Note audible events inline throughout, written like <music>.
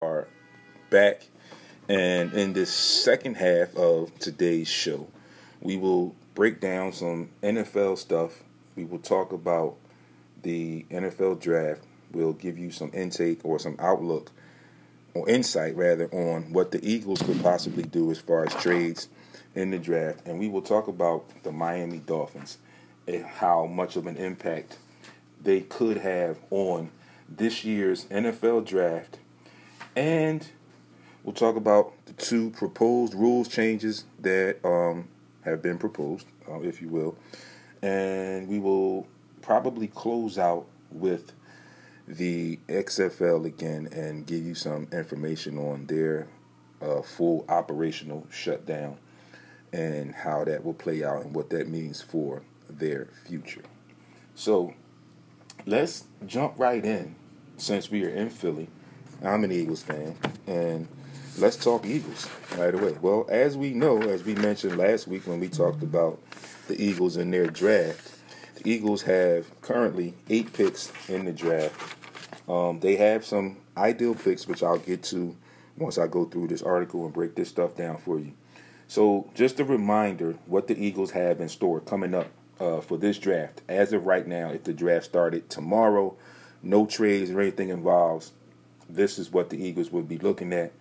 are back, and in this second half of today's show, we will break down some NFL stuff. We will talk about the NFL draft. We'll give you some intake or some outlook or insight, rather, on what the Eagles could possibly do as far as trades in the draft. And we will talk about the Miami Dolphins and how much of an impact they could have on this year's NFL draft and we'll talk about the two proposed rules changes that um, have been proposed, uh, if you will. And we will probably close out with the XFL again and give you some information on their uh, full operational shutdown and how that will play out and what that means for their future. So let's jump right in since we are in Philly I'm an Eagles fan, and let's talk Eagles right away. Well, as we know, as we mentioned last week when we talked about the Eagles and their draft, the Eagles have currently eight picks in the draft. Um, they have some ideal picks, which I'll get to once I go through this article and break this stuff down for you. So, just a reminder what the Eagles have in store coming up uh, for this draft. As of right now, if the draft started tomorrow, no trades or anything involves this is what the Eagles would be looking at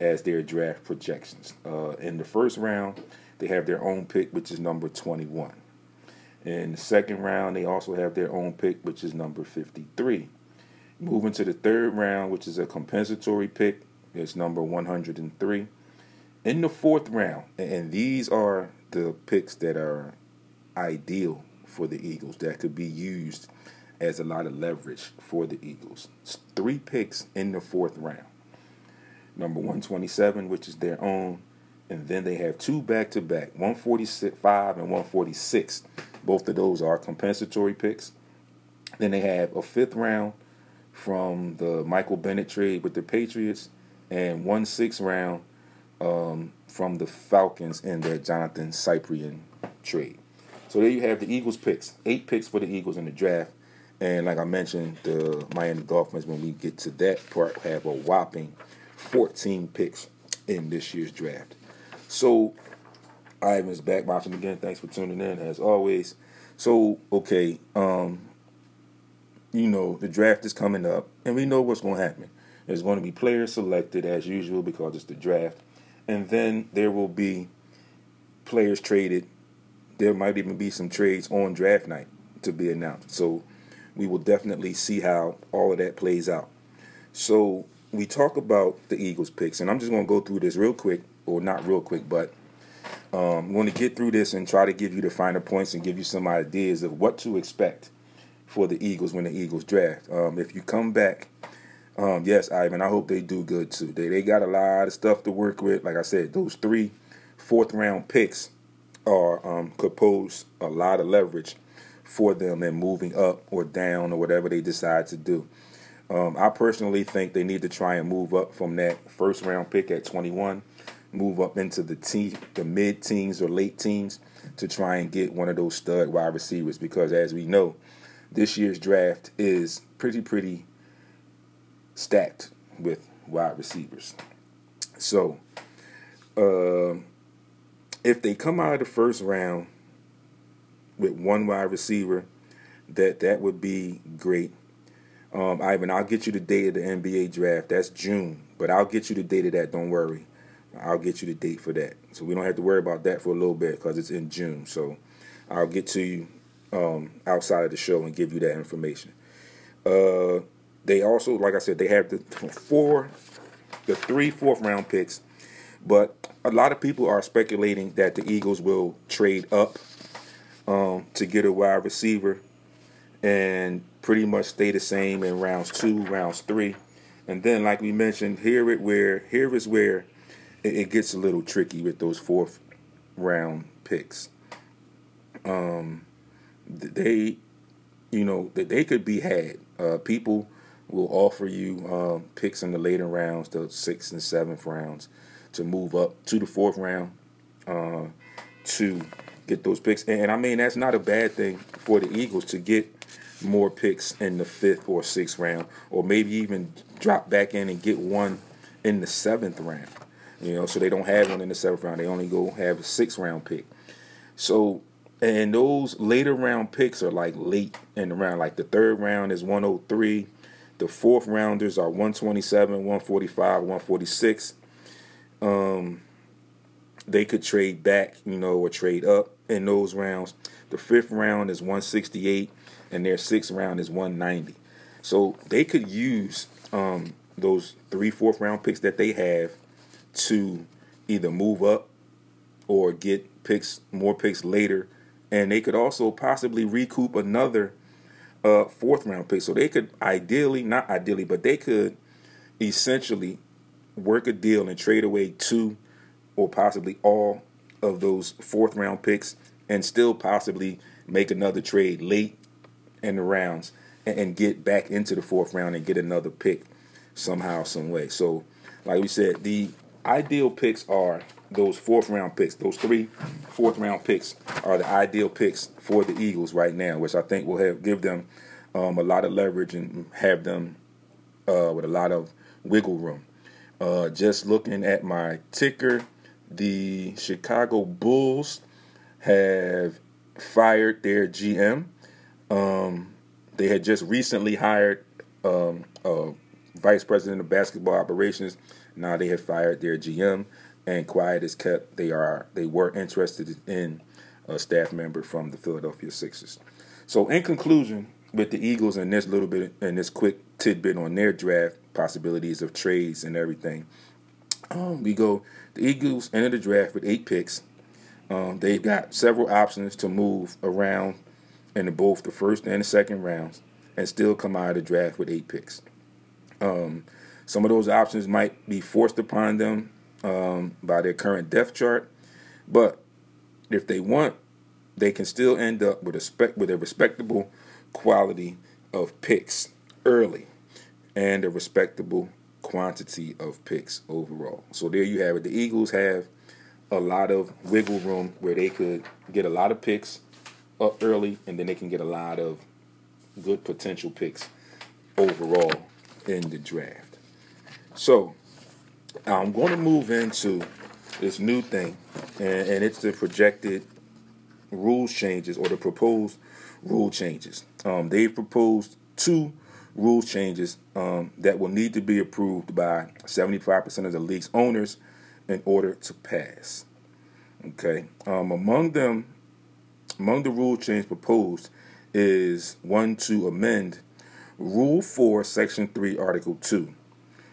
as their draft projections. Uh, in the first round, they have their own pick, which is number 21. In the second round, they also have their own pick, which is number 53. Moving to the third round, which is a compensatory pick, it's number 103. In the fourth round, and these are the picks that are ideal for the Eagles that could be used as a lot of leverage for the Eagles. Three picks in the fourth round. Number 127, which is their own, and then they have two back to back, 145 and 146. Both of those are compensatory picks. Then they have a fifth round from the Michael Bennett trade with the Patriots, and one sixth round um, from the Falcons in their Johnathan Cyprien trade. So there you have the Eagles picks. Eight picks for the Eagles in the draft. And like I mentioned, the Miami Dolphins, when we get to that part, have a whopping 14 picks in this year's draft. So, Ivan's back watching again. Thanks for tuning in, as always. So, okay, um, you know, the draft is coming up, and we know what's going to happen. There's going to be players selected as usual because it's the draft, and then there will be players traded. There might even be some trades on draft night to be announced. So, we will definitely see how all of that plays out. So we talk about the Eagles picks, and I'm just going to go through this real quick, or not real quick, but um, I'm going to get through this and try to give you the finer points and give you some ideas of what to expect for the Eagles when the Eagles draft. Um, if you come back, um, yes, Ivan, I hope they do good too. They they got a lot of stuff to work with. Like I said, those three fourth round picks are um, could pose a lot of leverage for them and moving up or down or whatever they decide to do. Um, I personally think they need to try and move up from that first round pick at 21, move up into the te- the mid teens or late teens to try and get one of those stud wide receivers because as we know, this year's draft is pretty pretty stacked with wide receivers. So, uh, if they come out of the first round with one wide receiver, that that would be great. Um, Ivan, I'll get you the date of the NBA draft. That's June, but I'll get you the date of that. Don't worry, I'll get you the date for that. So we don't have to worry about that for a little bit because it's in June. So I'll get to you um, outside of the show and give you that information. Uh, they also, like I said, they have the four, the three fourth round picks, but a lot of people are speculating that the Eagles will trade up um, to get a wide receiver and pretty much stay the same in rounds two, rounds three. And then, like we mentioned, here it where here is where it, it gets a little tricky with those fourth round picks. Um, they, you know, that they could be had. Uh, people will offer you um, picks in the later rounds, the sixth and seventh rounds, to move up to the fourth round uh, to get those picks. And I mean, that's not a bad thing for the Eagles to get more picks in the fifth or sixth round, or maybe even drop back in and get one in the seventh round. You know, so they don't have one in the seventh round. They only go have a six round pick. So, and those later round picks are like late in the round. Like the third round is 103. The fourth rounders are 127, 145, 146. Um, they could trade back, you know, or trade up in those rounds. The fifth round is 168, and their sixth round is 190. So they could use um, those three fourth round picks that they have to either move up or get picks more picks later, and they could also possibly recoup another uh, fourth round pick. So they could ideally, not ideally, but they could essentially work a deal and trade away two or possibly all of those fourth round picks and still possibly make another trade late in the rounds and, and get back into the fourth round and get another pick somehow, some way. So, like we said, the ideal picks are those fourth round picks. Those three fourth round picks are the ideal picks for the Eagles right now, which I think will have give them um, a lot of leverage and have them uh, with a lot of wiggle room. Uh, just looking at my ticker, the Chicago Bulls have fired their GM. Um, they had just recently hired um, a vice president of basketball operations. Now they have fired their GM, and quiet is kept. They are they were interested in a staff member from the Philadelphia Sixers. So, in conclusion, with the Eagles and this little bit and this quick tidbit on their draft possibilities of trades and everything, um, we go. The Eagles enter the draft with eight picks. Um, they've got several options to move around in both the first and the second rounds and still come out of the draft with eight picks. Um, some of those options might be forced upon them um, by their current depth chart, but if they want, they can still end up with a spec- with a respectable quality of picks early and a respectable quantity of picks overall. So there you have it. The Eagles have a lot of wiggle room where they could get a lot of picks up early and then they can get a lot of good potential picks overall in the draft. So I'm going to move into this new thing, and, and it's the projected rules changes or the proposed rule changes. Um, they've proposed two rule changes um, that will need to be approved by 75% of the league's owners in order to pass. Okay, um, among them, among the rule change proposed is one to amend Rule 4, Section 3, Article 2,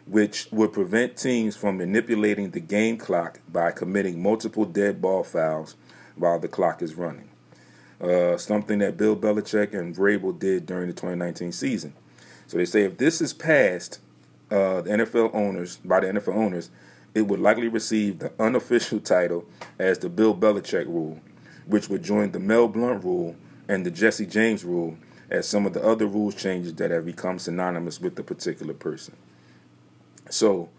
which would prevent teams from manipulating the game clock by committing multiple dead ball fouls while the clock is running. Uh, something that Bill Belichick and Vrabel did during the 2019 season. So they say if this is passed, uh, the NFL owners by the NFL owners, it would likely receive the unofficial title as the Bill Belichick rule, which would join the Mel Blount rule and the Jesse James rule as some of the other rules changes that have become synonymous with the particular person. So,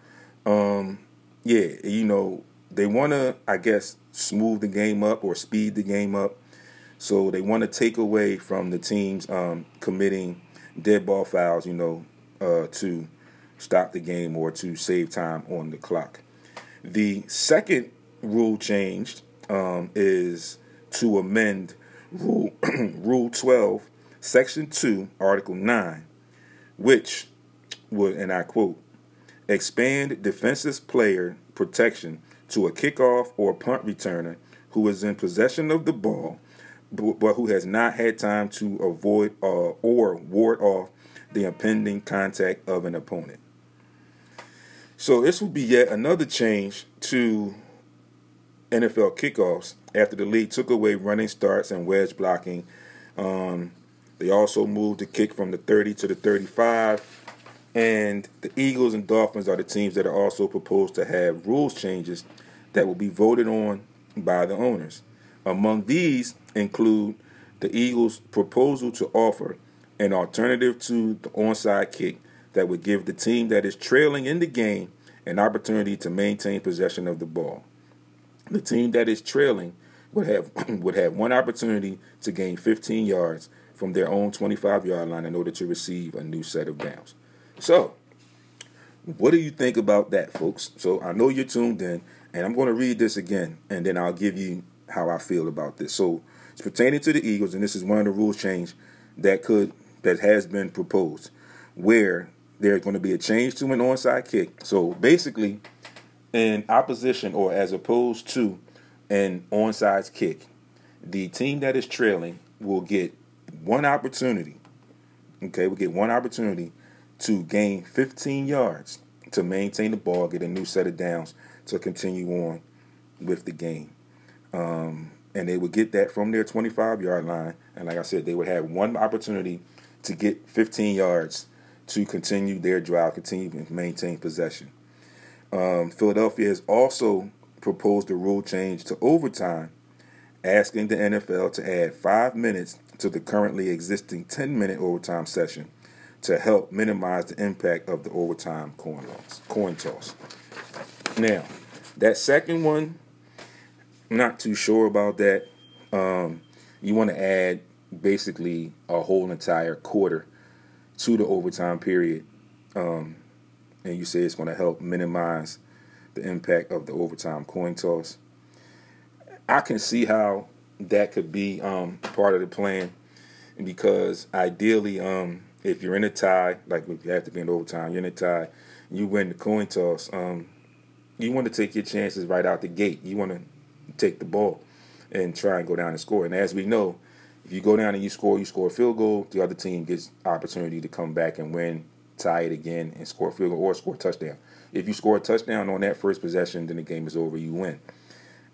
um, yeah, you know, they want to, I guess, smooth the game up or speed the game up. So they want to take away from the teams um, committing dead ball fouls, you know, uh, to stop the game or to save time on the clock. The second rule changed um, is to amend Rule <clears throat> Rule 12, Section 2, Article 9, which would, and I quote, expand defensive player protection to a kickoff or punt returner who is in possession of the ball but who has not had time to avoid uh, or ward off the impending contact of an opponent. So this will be yet another change to NFL kickoffs after the league took away running starts and wedge blocking. Um, they also moved the kick from the 30 to the 35. And the Eagles and Dolphins are the teams that are also proposed to have rules changes that will be voted on by the owners. Among these include the Eagles' proposal to offer an alternative to the onside kick that would give the team that is trailing in the game an opportunity to maintain possession of the ball. The team that is trailing would have <clears throat> would have one opportunity to gain 15 yards from their own 25 yard line in order to receive a new set of downs. So, what do you think about that, folks? So I know you're tuned in, and I'm going to read this again, and then I'll give you how I feel about this. So it's pertaining to the Eagles, and this is one of the rules change that could that has been proposed, where there's going to be a change to an onside kick. So basically, in opposition or as opposed to an onside kick, the team that is trailing will get one opportunity. Okay, we get one opportunity to gain 15 yards to maintain the ball, get a new set of downs to continue on with the game. Um, and they would get that from their 25 yard line. And like I said, they would have one opportunity to get 15 yards to continue their drive, continue and maintain possession. Um, Philadelphia has also proposed a rule change to overtime, asking the NFL to add five minutes to the currently existing 10 minute overtime session to help minimize the impact of the overtime coin toss. Coin toss. Now, that second one, not too sure about that. Um, you want to add basically a whole entire quarter to the overtime period, um, and you say it's going to help minimize the impact of the overtime coin toss. I can see how that could be um, part of the plan because ideally, um, if you're in a tie, like if you have to be in overtime, you're in a tie, you win the coin toss. Um, you want to take your chances right out the gate. You want to take the ball and try and go down and score. And as we know, if you go down and you score, you score a field goal, the other team gets opportunity to come back and win, tie it again, and score a field goal or score a touchdown. If you score a touchdown on that first possession, then the game is over. You win.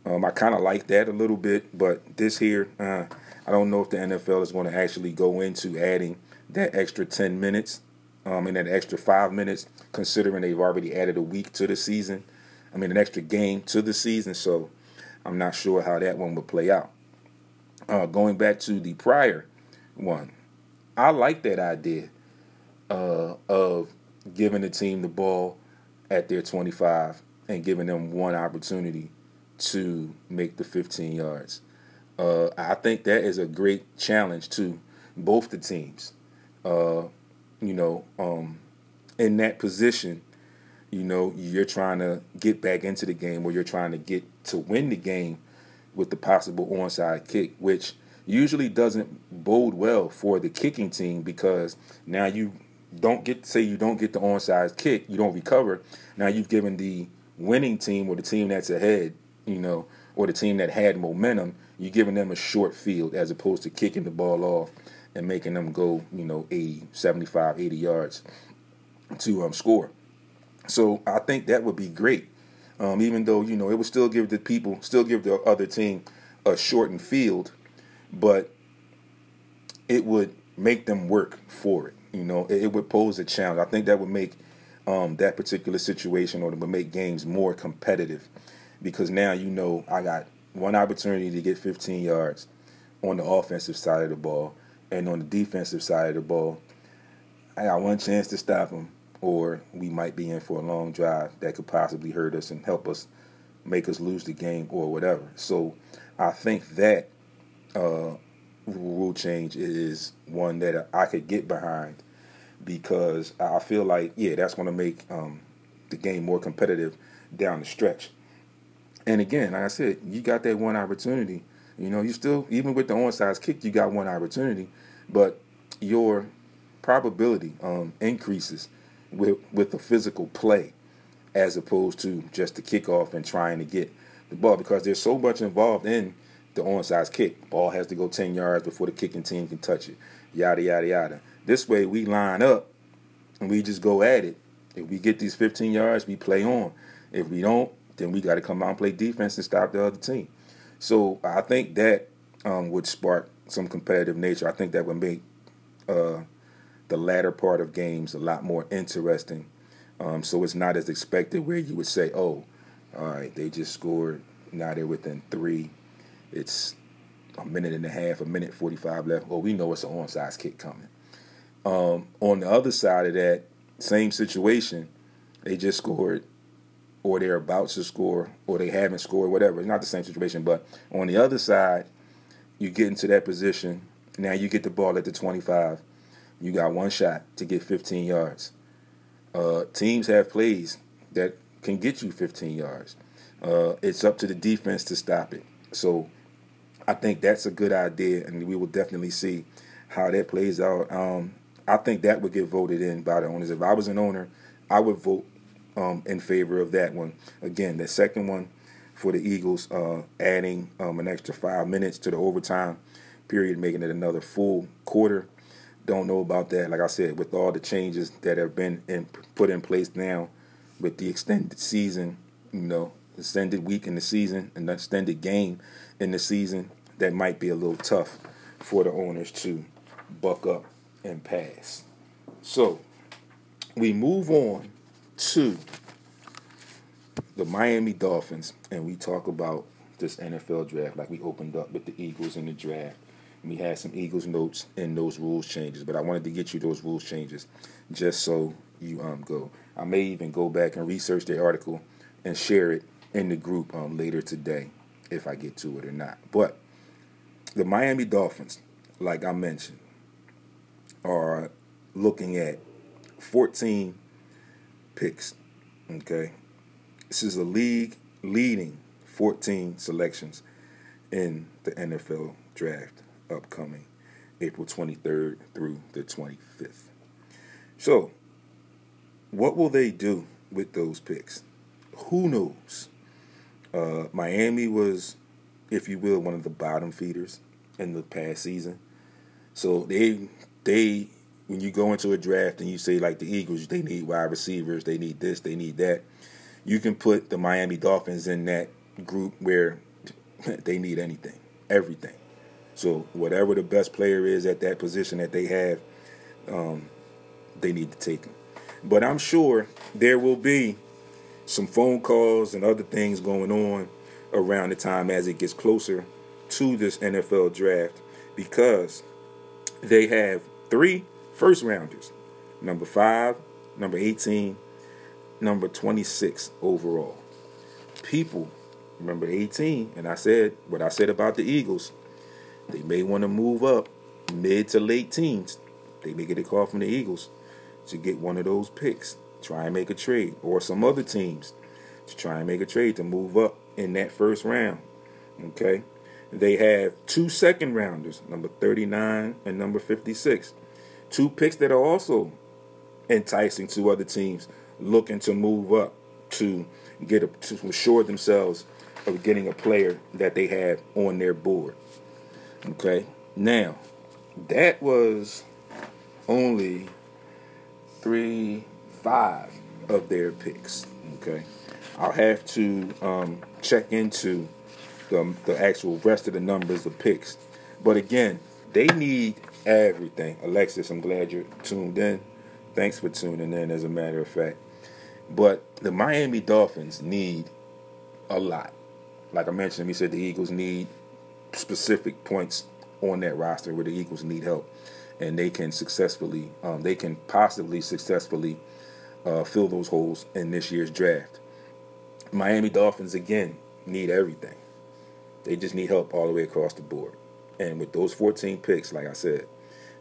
Um, I kind of like that a little bit, but this here, uh, I don't know if the NFL is going to actually go into adding that extra 10 minutes um, and that extra five minutes, considering they've already added a week to the season. I mean, an extra game to the season. So I'm not sure how that one would play out. Uh, going back to the prior one, I like that idea uh, of giving the team the ball at their 25 and giving them one opportunity to make the 15 yards. Uh, I think that is a great challenge to both the teams. Uh, you know, um, in that position, you know, you're trying to get back into the game or you're trying to get to win the game with the possible onside kick, which usually doesn't bode well for the kicking team because now you don't get say you don't get the onside kick, you don't recover. Now you've given the winning team or the team that's ahead, you know, or the team that had momentum, you're giving them a short field as opposed to kicking the ball off and making them go, you know, 80, 75, 80 yards to um, score. So I think that would be great. Um, even though, you know, it would still give the people, still give the other team a shortened field, but it would make them work for it. You know, it, it would pose a challenge. I think that would make um, that particular situation or it would make games more competitive because now you know I got one opportunity to get 15 yards on the offensive side of the ball and on the defensive side of the ball, I got one chance to stop them, or we might be in for a long drive that could possibly hurt us and help us make us lose the game or whatever. So I think that uh, rule change is one that I could get behind because I feel like, yeah, that's going to make um, the game more competitive down the stretch. And again, like I said, you got that one opportunity you know, you still even with the onside kick, you got one opportunity, but your probability um, increases with with the physical play as opposed to just the kickoff and trying to get the ball because there's so much involved in the onside kick. Ball has to go 10 yards before the kicking team can touch it. Yada yada yada. This way we line up and we just go at it. If we get these 15 yards, we play on. If we don't, then we got to come out and play defense and stop the other team. So I think that um, would spark some competitive nature. I think that would make uh, the latter part of games a lot more interesting. Um, so it's not as expected where you would say, "Oh, all right, they just scored. Now they're within three. It's a minute and a half, a minute forty-five left. Well, we know it's an onside kick coming." Um, on the other side of that same situation, they just scored or they're about to score or they haven't scored, whatever. It's not the same situation. But on the other side, you get into that position. Now you get the ball at the 25. You got one shot to get 15 yards. Uh, teams have plays that can get you 15 yards. Uh, it's up to the defense to stop it. So I think that's a good idea, and we will definitely see how that plays out. Um, I think that would get voted in by the owners. If I was an owner, I would vote um, in favor of that one. Again, the second one for the Eagles, uh, adding um, an extra five minutes to the overtime period, making it another full quarter. Don't know about that. Like I said, with all the changes that have been in, put in place now, with the extended season, you know, extended week in the season, and extended game in the season, that might be a little tough for the owners to buck up and pass. So we move on to the Miami Dolphins, and we talk about this NFL draft like we opened up with the Eagles in the draft. We had some Eagles notes in those rules changes, but I wanted to get you those rules changes just so you um go. I may even go back and research the article and share it in the group um later today if I get to it or not. But the Miami Dolphins, like I mentioned, are looking at 14 picks. Okay. This is a league leading 14 selections in the NFL draft upcoming April 23rd through the 25th. So, what will they do with those picks? Who knows? Uh, Miami was, if you will, one of the bottom feeders in the past season. So they they when you go into a draft and you say like the Eagles, they need wide receivers, they need this, they need that. You can put the Miami Dolphins in that group where <laughs> they need anything, everything. So whatever the best player is at that position that they have, um, they need to take him. But I'm sure there will be some phone calls and other things going on around the time as it gets closer to this NFL draft because they have three first rounders number five, number 18, number 26 overall. People, remember 18, and I said what I said about the Eagles, they may want to move up mid to late teens. They may get a call from the Eagles to get one of those picks, try and make a trade, or some other teams to try and make a trade to move up in that first round. Okay? They have two second rounders, number 39 and number 56. Two picks that are also enticing to other teams looking to move up to get a, to assure themselves of getting a player that they have on their board. Okay? Now, that was only three, five of their picks. Okay? I'll have to um, check into the, the actual rest of the numbers of picks. But again, they need everything. Alexis, I'm glad you're tuned in. Thanks for tuning in, as a matter of fact. But the Miami Dolphins need a lot. Like I mentioned, we said the Eagles need specific points on that roster where the Eagles need help, and they can successfully, um, they can possibly successfully uh, fill those holes in this year's draft. Miami Dolphins again need everything. They just need help all the way across the board. And with those 14 picks, like I said,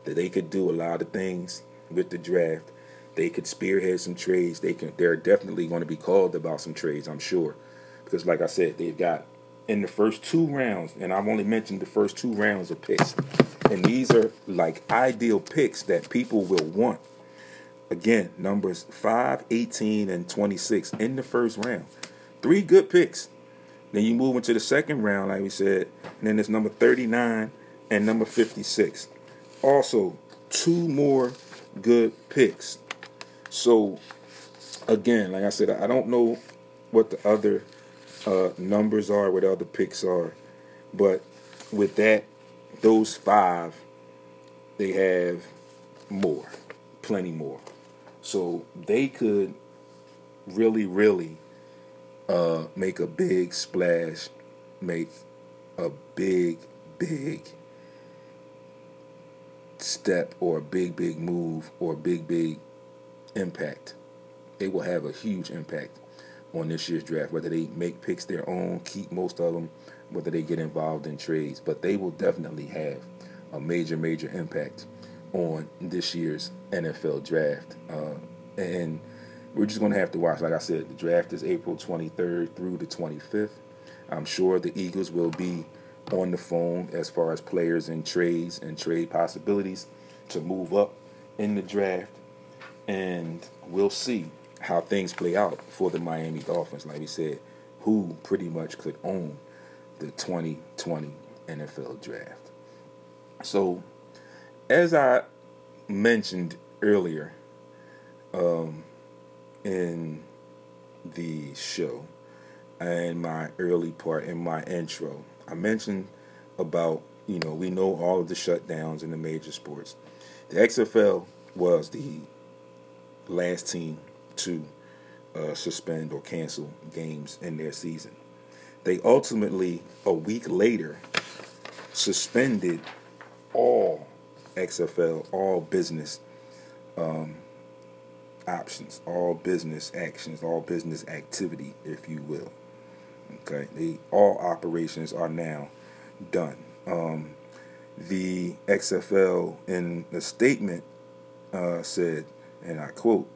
that they could do a lot of things with the draft. They could spearhead some trades. They can. They're definitely going to be called about some trades, I'm sure, because like I said, they've got in the first two rounds, and I've only mentioned the first two rounds of picks, and these are like ideal picks that people will want. Again, numbers 5, 18, and 26 in the first round. Three good picks. Then you move into the second round, like we said, and then it's number 39 and number 56. Also, two more good picks. So, again, like I said, I don't know what the other uh, numbers are, what other picks are, but with that, those five, they have more, plenty more. So they could really, really uh, make a big splash, make a big, big step or a big, big move or a big, big impact. They will have a huge impact on this year's draft, whether they make picks their own, keep most of them, whether they get involved in trades. But they will definitely have a major, major impact on this year's NFL draft. Uh, and we're just going to have to watch. Like I said, the draft is April 23rd through the 25th. I'm sure the Eagles will be on the phone as far as players and trades and trade possibilities to move up in the draft. And we'll see how things play out for the Miami Dolphins. Like we said, who pretty much could own the 2020 NFL draft. So, as I mentioned earlier um, in the show and my early part in my intro, I mentioned about, you know, we know all of the shutdowns in the major sports. The XFL was the last team to uh, suspend or cancel games in their season. They ultimately, a week later, suspended all XFL, all business um, options, all business actions, all business activity, if you will. Okay, they all operations are now done. Um, the XFL in the statement uh, said, and I quote,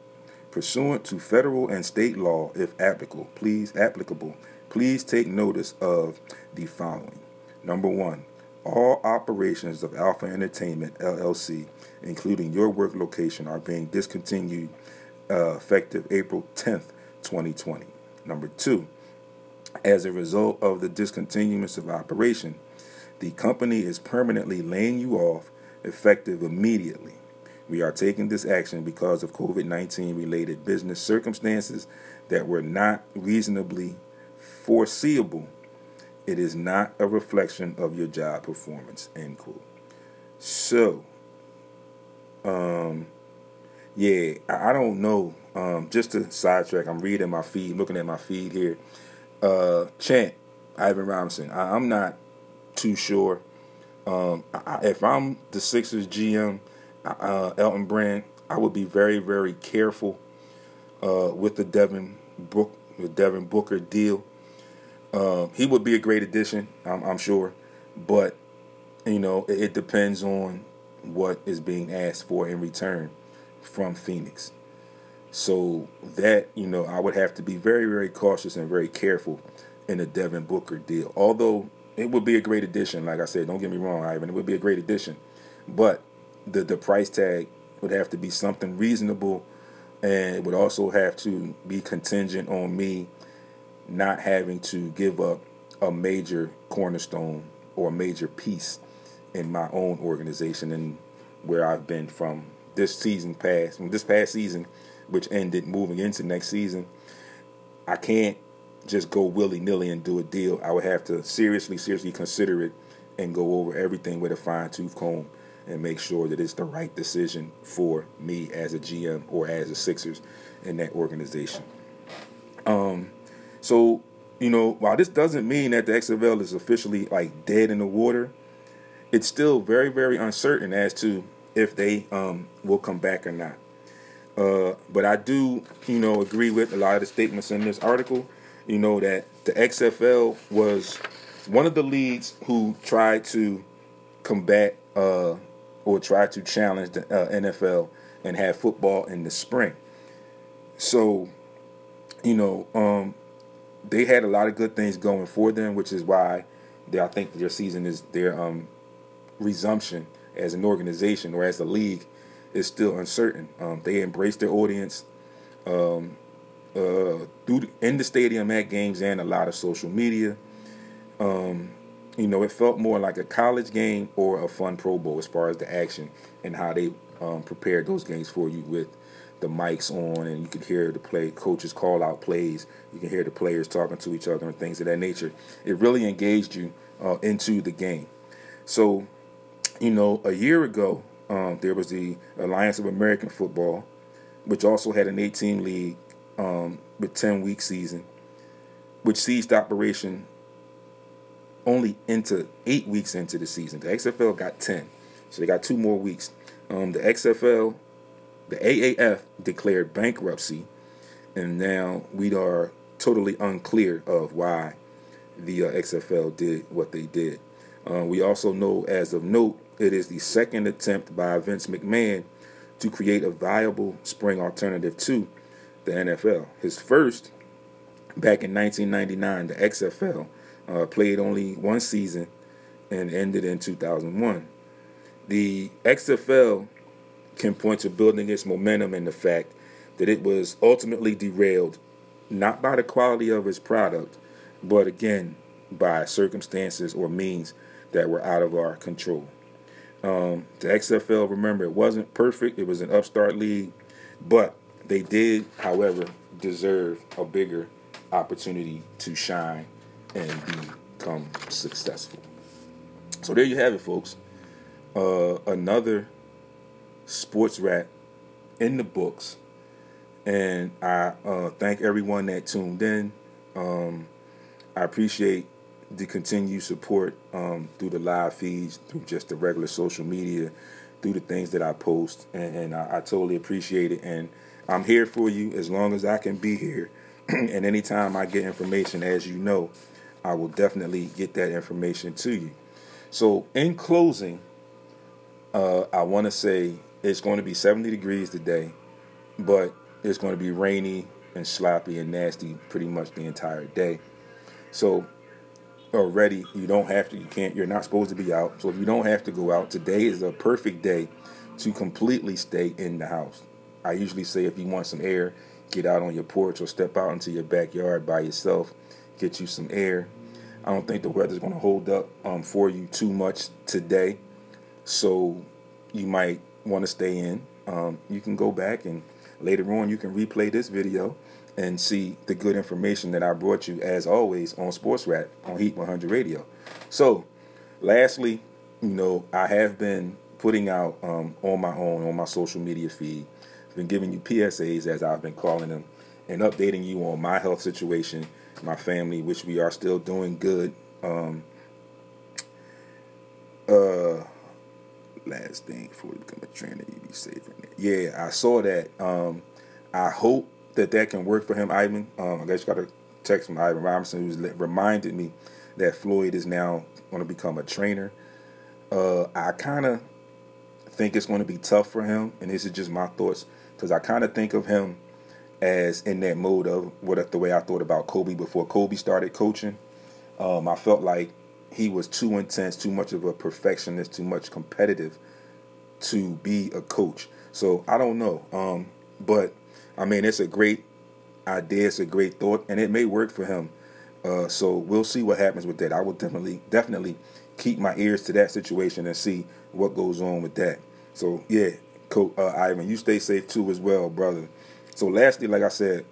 pursuant to federal and state law, if applicable, please applicable, please take notice of the following. Number one, all operations of Alpha Entertainment LLC, including your work location, are being discontinued uh, effective April 10th, 2020. Number two, as a result of the discontinuance of operation, the company is permanently laying you off effective immediately. We are taking this action because of COVID 19 related business circumstances that were not reasonably foreseeable. It is not a reflection of your job performance. End quote. So, um, yeah, I, don't know. Um, just to sidetrack, I'm reading my feed, looking at my feed here. Uh, Chant, Ivan Robinson. I, am not too sure. Um, I, if I'm the Sixers GM, uh, Elton Brand, I would be very, very careful uh, with the Devin the Devin Booker deal. Um, he would be a great addition, I'm, I'm sure, but you know it, it, depends on what is being asked for in return from Phoenix. So that you know, I would have to be very, very cautious and very careful in the Devin Booker deal. Although it would be a great addition, like I said, don't get me wrong, Ivan, it would be a great addition, but the the price tag would have to be something reasonable, and would also have to be contingent on me not having to give up a major cornerstone or a major piece in my own organization and where I've been from this season past, from this past season, which ended moving into next season. I can't just go willy nilly and do a deal. I would have to seriously, seriously consider it and go over everything with a fine tooth comb and make sure that it's the right decision for me as a GM or as a Sixers in that organization. Um, so, you know, while this doesn't mean that the XFL is officially like dead in the water, it's still very, very uncertain as to if they um, will come back or not. Uh, but I do, you know, agree with a lot of the statements in this article. You know that the XFL was one of the leagues who tried to combat uh, or try to challenge the uh, NFL and have football in the spring. So, you know, um, they had a lot of good things going for them, which is why they, I think their season is their um, resumption as an organization or as a league is still uncertain. Um, they embrace their audience um, uh, through in the stadium at games and a lot of social media. Um, you know, it felt more like a college game or a fun Pro Bowl as far as the action and how they um, prepared those games for you with the mics on, and you could hear the play coaches call out plays. You can hear the players talking to each other and things of that nature. It really engaged you uh, into the game. So, you know, a year ago, um, there was the Alliance of American Football, which also had an 18 league um, with 10 week season, which ceased operation only into eight weeks into the season. The XFL got 10, so they got two more weeks. Um, the XFL, the AAF declared bankruptcy, and now we are totally unclear of why the uh, XFL did what they did. Uh, we also know, as of note, it is the second attempt by Vince McMahon to create a viable spring alternative to the NFL. His first back in 1999, the XFL, uh, played only one season and ended in 2001. The XFL can point to building its momentum in the fact that it was ultimately derailed not by the quality of its product, but again by circumstances or means that were out of our control. Um, the XFL, remember, it wasn't perfect. It was an upstart league, but they did, however, deserve a bigger opportunity to shine and become successful. So there you have it, folks. Uh, another Sports Rap in the books, and I uh, thank everyone that tuned in. Um, I appreciate the continued support um, through the live feeds, through just the regular social media, through the things that I post, and, and I, I, totally appreciate it. And I'm here for you as long as I can be here. <clears throat> and anytime I get information, as you know, I will definitely get that information to you. So, in closing, uh, I want to say it's going to be 70 degrees today, but it's going to be rainy and sloppy and nasty pretty much the entire day. So already you don't have to you can't you're not supposed to be out so if you don't have to go out today is a perfect day to completely stay in the house i usually say if you want some air get out on your porch or step out into your backyard by yourself get you some air i don't think the weather's going to hold up um, for you too much today so you might want to stay in um, you can go back and later on you can replay this video and see the good information that I brought you as always on Sports Rap on Heat 100 Radio. So, lastly, you know, I have been putting out um, on my own on my social media feed. I've been giving you PSAs as I've been calling them and updating you on my health situation, my family, which we are still doing good. Um, uh, last thing before we become a trainer, you be in there. Yeah, I saw that. Um, I hope that that can work for him, Ivan. Um, I just got a text from Ivan Robinson who's reminded me that Floyd is now going to become a trainer. Uh, I kind of think it's going to be tough for him, and this is just my thoughts because I kind of think of him as in that mode of what the way I thought about Kobe before Kobe started coaching. Um, I felt like he was too intense, too much of a perfectionist, too much competitive to be a coach. So I don't know, um, but I mean, it's a great idea, it's a great thought, and it may work for him. Uh, so we'll see what happens with that. I will definitely, definitely keep my ears to that situation and see what goes on with that. So yeah, Coach uh, Ivan, you stay safe too as well, brother. So lastly, like I said,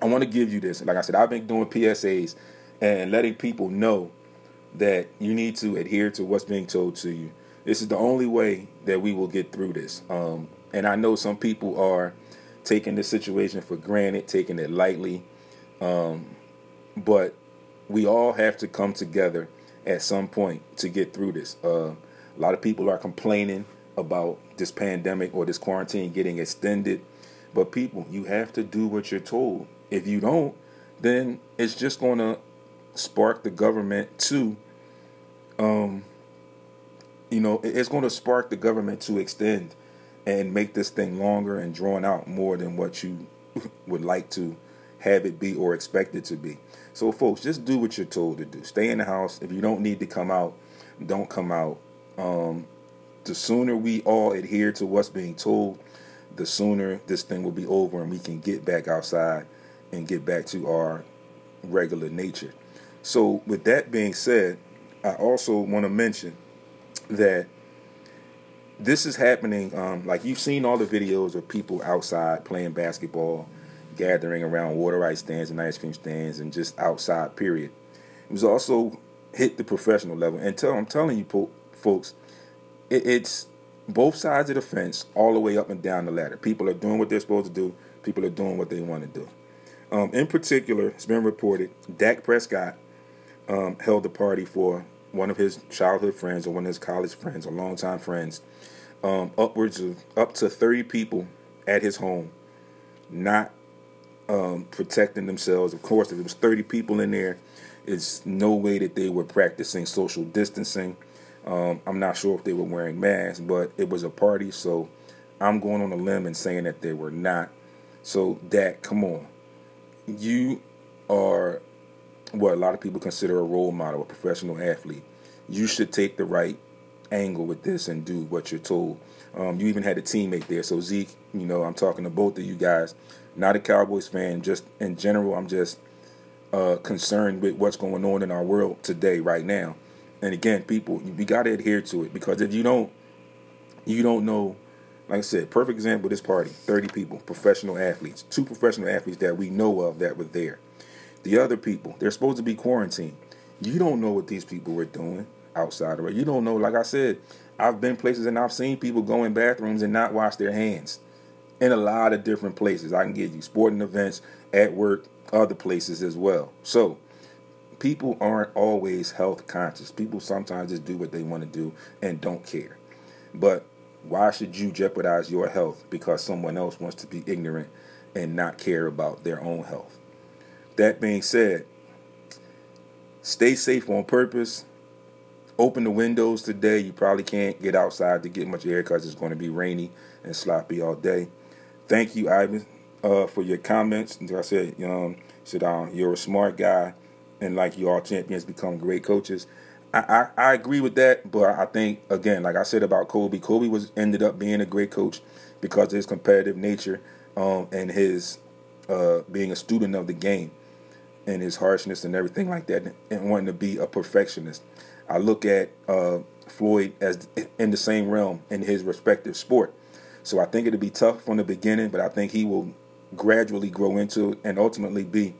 I want to give you this. Like I said, I've been doing PSAs and letting people know that you need to adhere to what's being told to you. This is the only way that we will get through this. Um, and I know some people are taking the situation for granted, taking it lightly. Um, but we all have to come together at some point to get through this. Uh, a lot of people are complaining about this pandemic or this quarantine getting extended. But people, you have to do what you're told. If you don't, then it's just going to spark the government to, um, you know, it's going to spark the government to extend and make this thing longer and drawn out more than what you <laughs> would like to have it be or expect it to be. So, folks, just do what you're told to do. Stay in the house. If you don't need to come out, don't come out. Um, the sooner we all adhere to what's being told, the sooner this thing will be over and we can get back outside and get back to our regular nature. So, with that being said, I also want to mention that this is happening. Um, like you've seen all the videos of people outside playing basketball, gathering around water ice stands and ice cream stands, and just outside. Period. It was also hit the professional level. And tell I'm telling you, po- folks, it, it's both sides of the fence, all the way up and down the ladder. People are doing what they're supposed to do. People are doing what they want to do. Um, in particular, it's been reported Dak Prescott um, held a party for one of his childhood friends or one of his college friends or longtime friends, um, upwards of up to 30 people at his home, not um, protecting themselves. Of course, if it was 30 people in there, it's no way that they were practicing social distancing. Um, I'm not sure if they were wearing masks, but it was a party, so I'm going on a limb and saying that they were not. So, Dak, come on. You are what a lot of people consider a role model, a professional athlete. You should take the right angle with this and do what you're told. Um, you even had a teammate there. So, Zeke, you know, I'm talking to both of you guys. Not a Cowboys fan, just in general, I'm just uh, concerned with what's going on in our world today, right now. And again, people, we got to adhere to it because if you don't, you don't know. Like I said, perfect example. This party, thirty people, professional athletes, two professional athletes that we know of that were there. The other people, they're supposed to be quarantined. You don't know what these people were doing outside of it. You don't know. Like I said, I've been places and I've seen people go in bathrooms and not wash their hands in a lot of different places. I can give you sporting events, at work, other places as well. So people aren't always health conscious. People sometimes just do what they want to do and don't care. But why should you jeopardize your health because someone else wants to be ignorant and not care about their own health? That being said, stay safe on purpose. Open the windows today. You probably can't get outside to get much air because it's going to be rainy and sloppy all day. Thank you, Ivan, uh, for your comments. Like I said, um, said um, you're a smart guy and like you all champions become great coaches. I, I, I, agree with that, but I think again, like I said about Kobe, Kobe was ended up being a great coach because of his competitive nature um, and his uh, being a student of the game and his harshness and everything like that, and wanting to be a perfectionist. I look at uh, Floyd as in the same realm in his respective sport. So I think it'll be tough from the beginning, but I think he will gradually grow into and ultimately be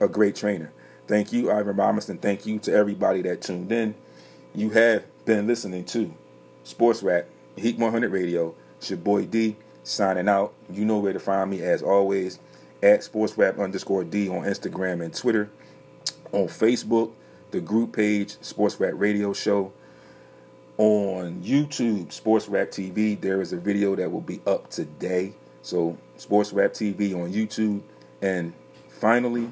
a great trainer. Thank you, Ivan Robinson. Thank you to everybody that tuned in. You have been listening to Sports Rap, Heat 100 Radio. It's your boy D signing out. You know where to find me as always at Sports Rap underscore D on Instagram and Twitter. On Facebook, the group page, Sports Rap Radio Show. On YouTube, Sports Rap TV, there is a video that will be up today. So, Sports Rap TV on YouTube. And finally,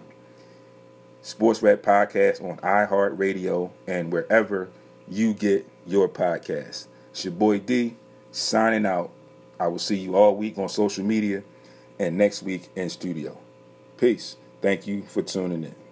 Sports Rap Podcast on iHeartRadio and wherever you get your podcasts. It's your boy D signing out. I will see you all week on social media and next week in studio. Peace. Thank you for tuning in.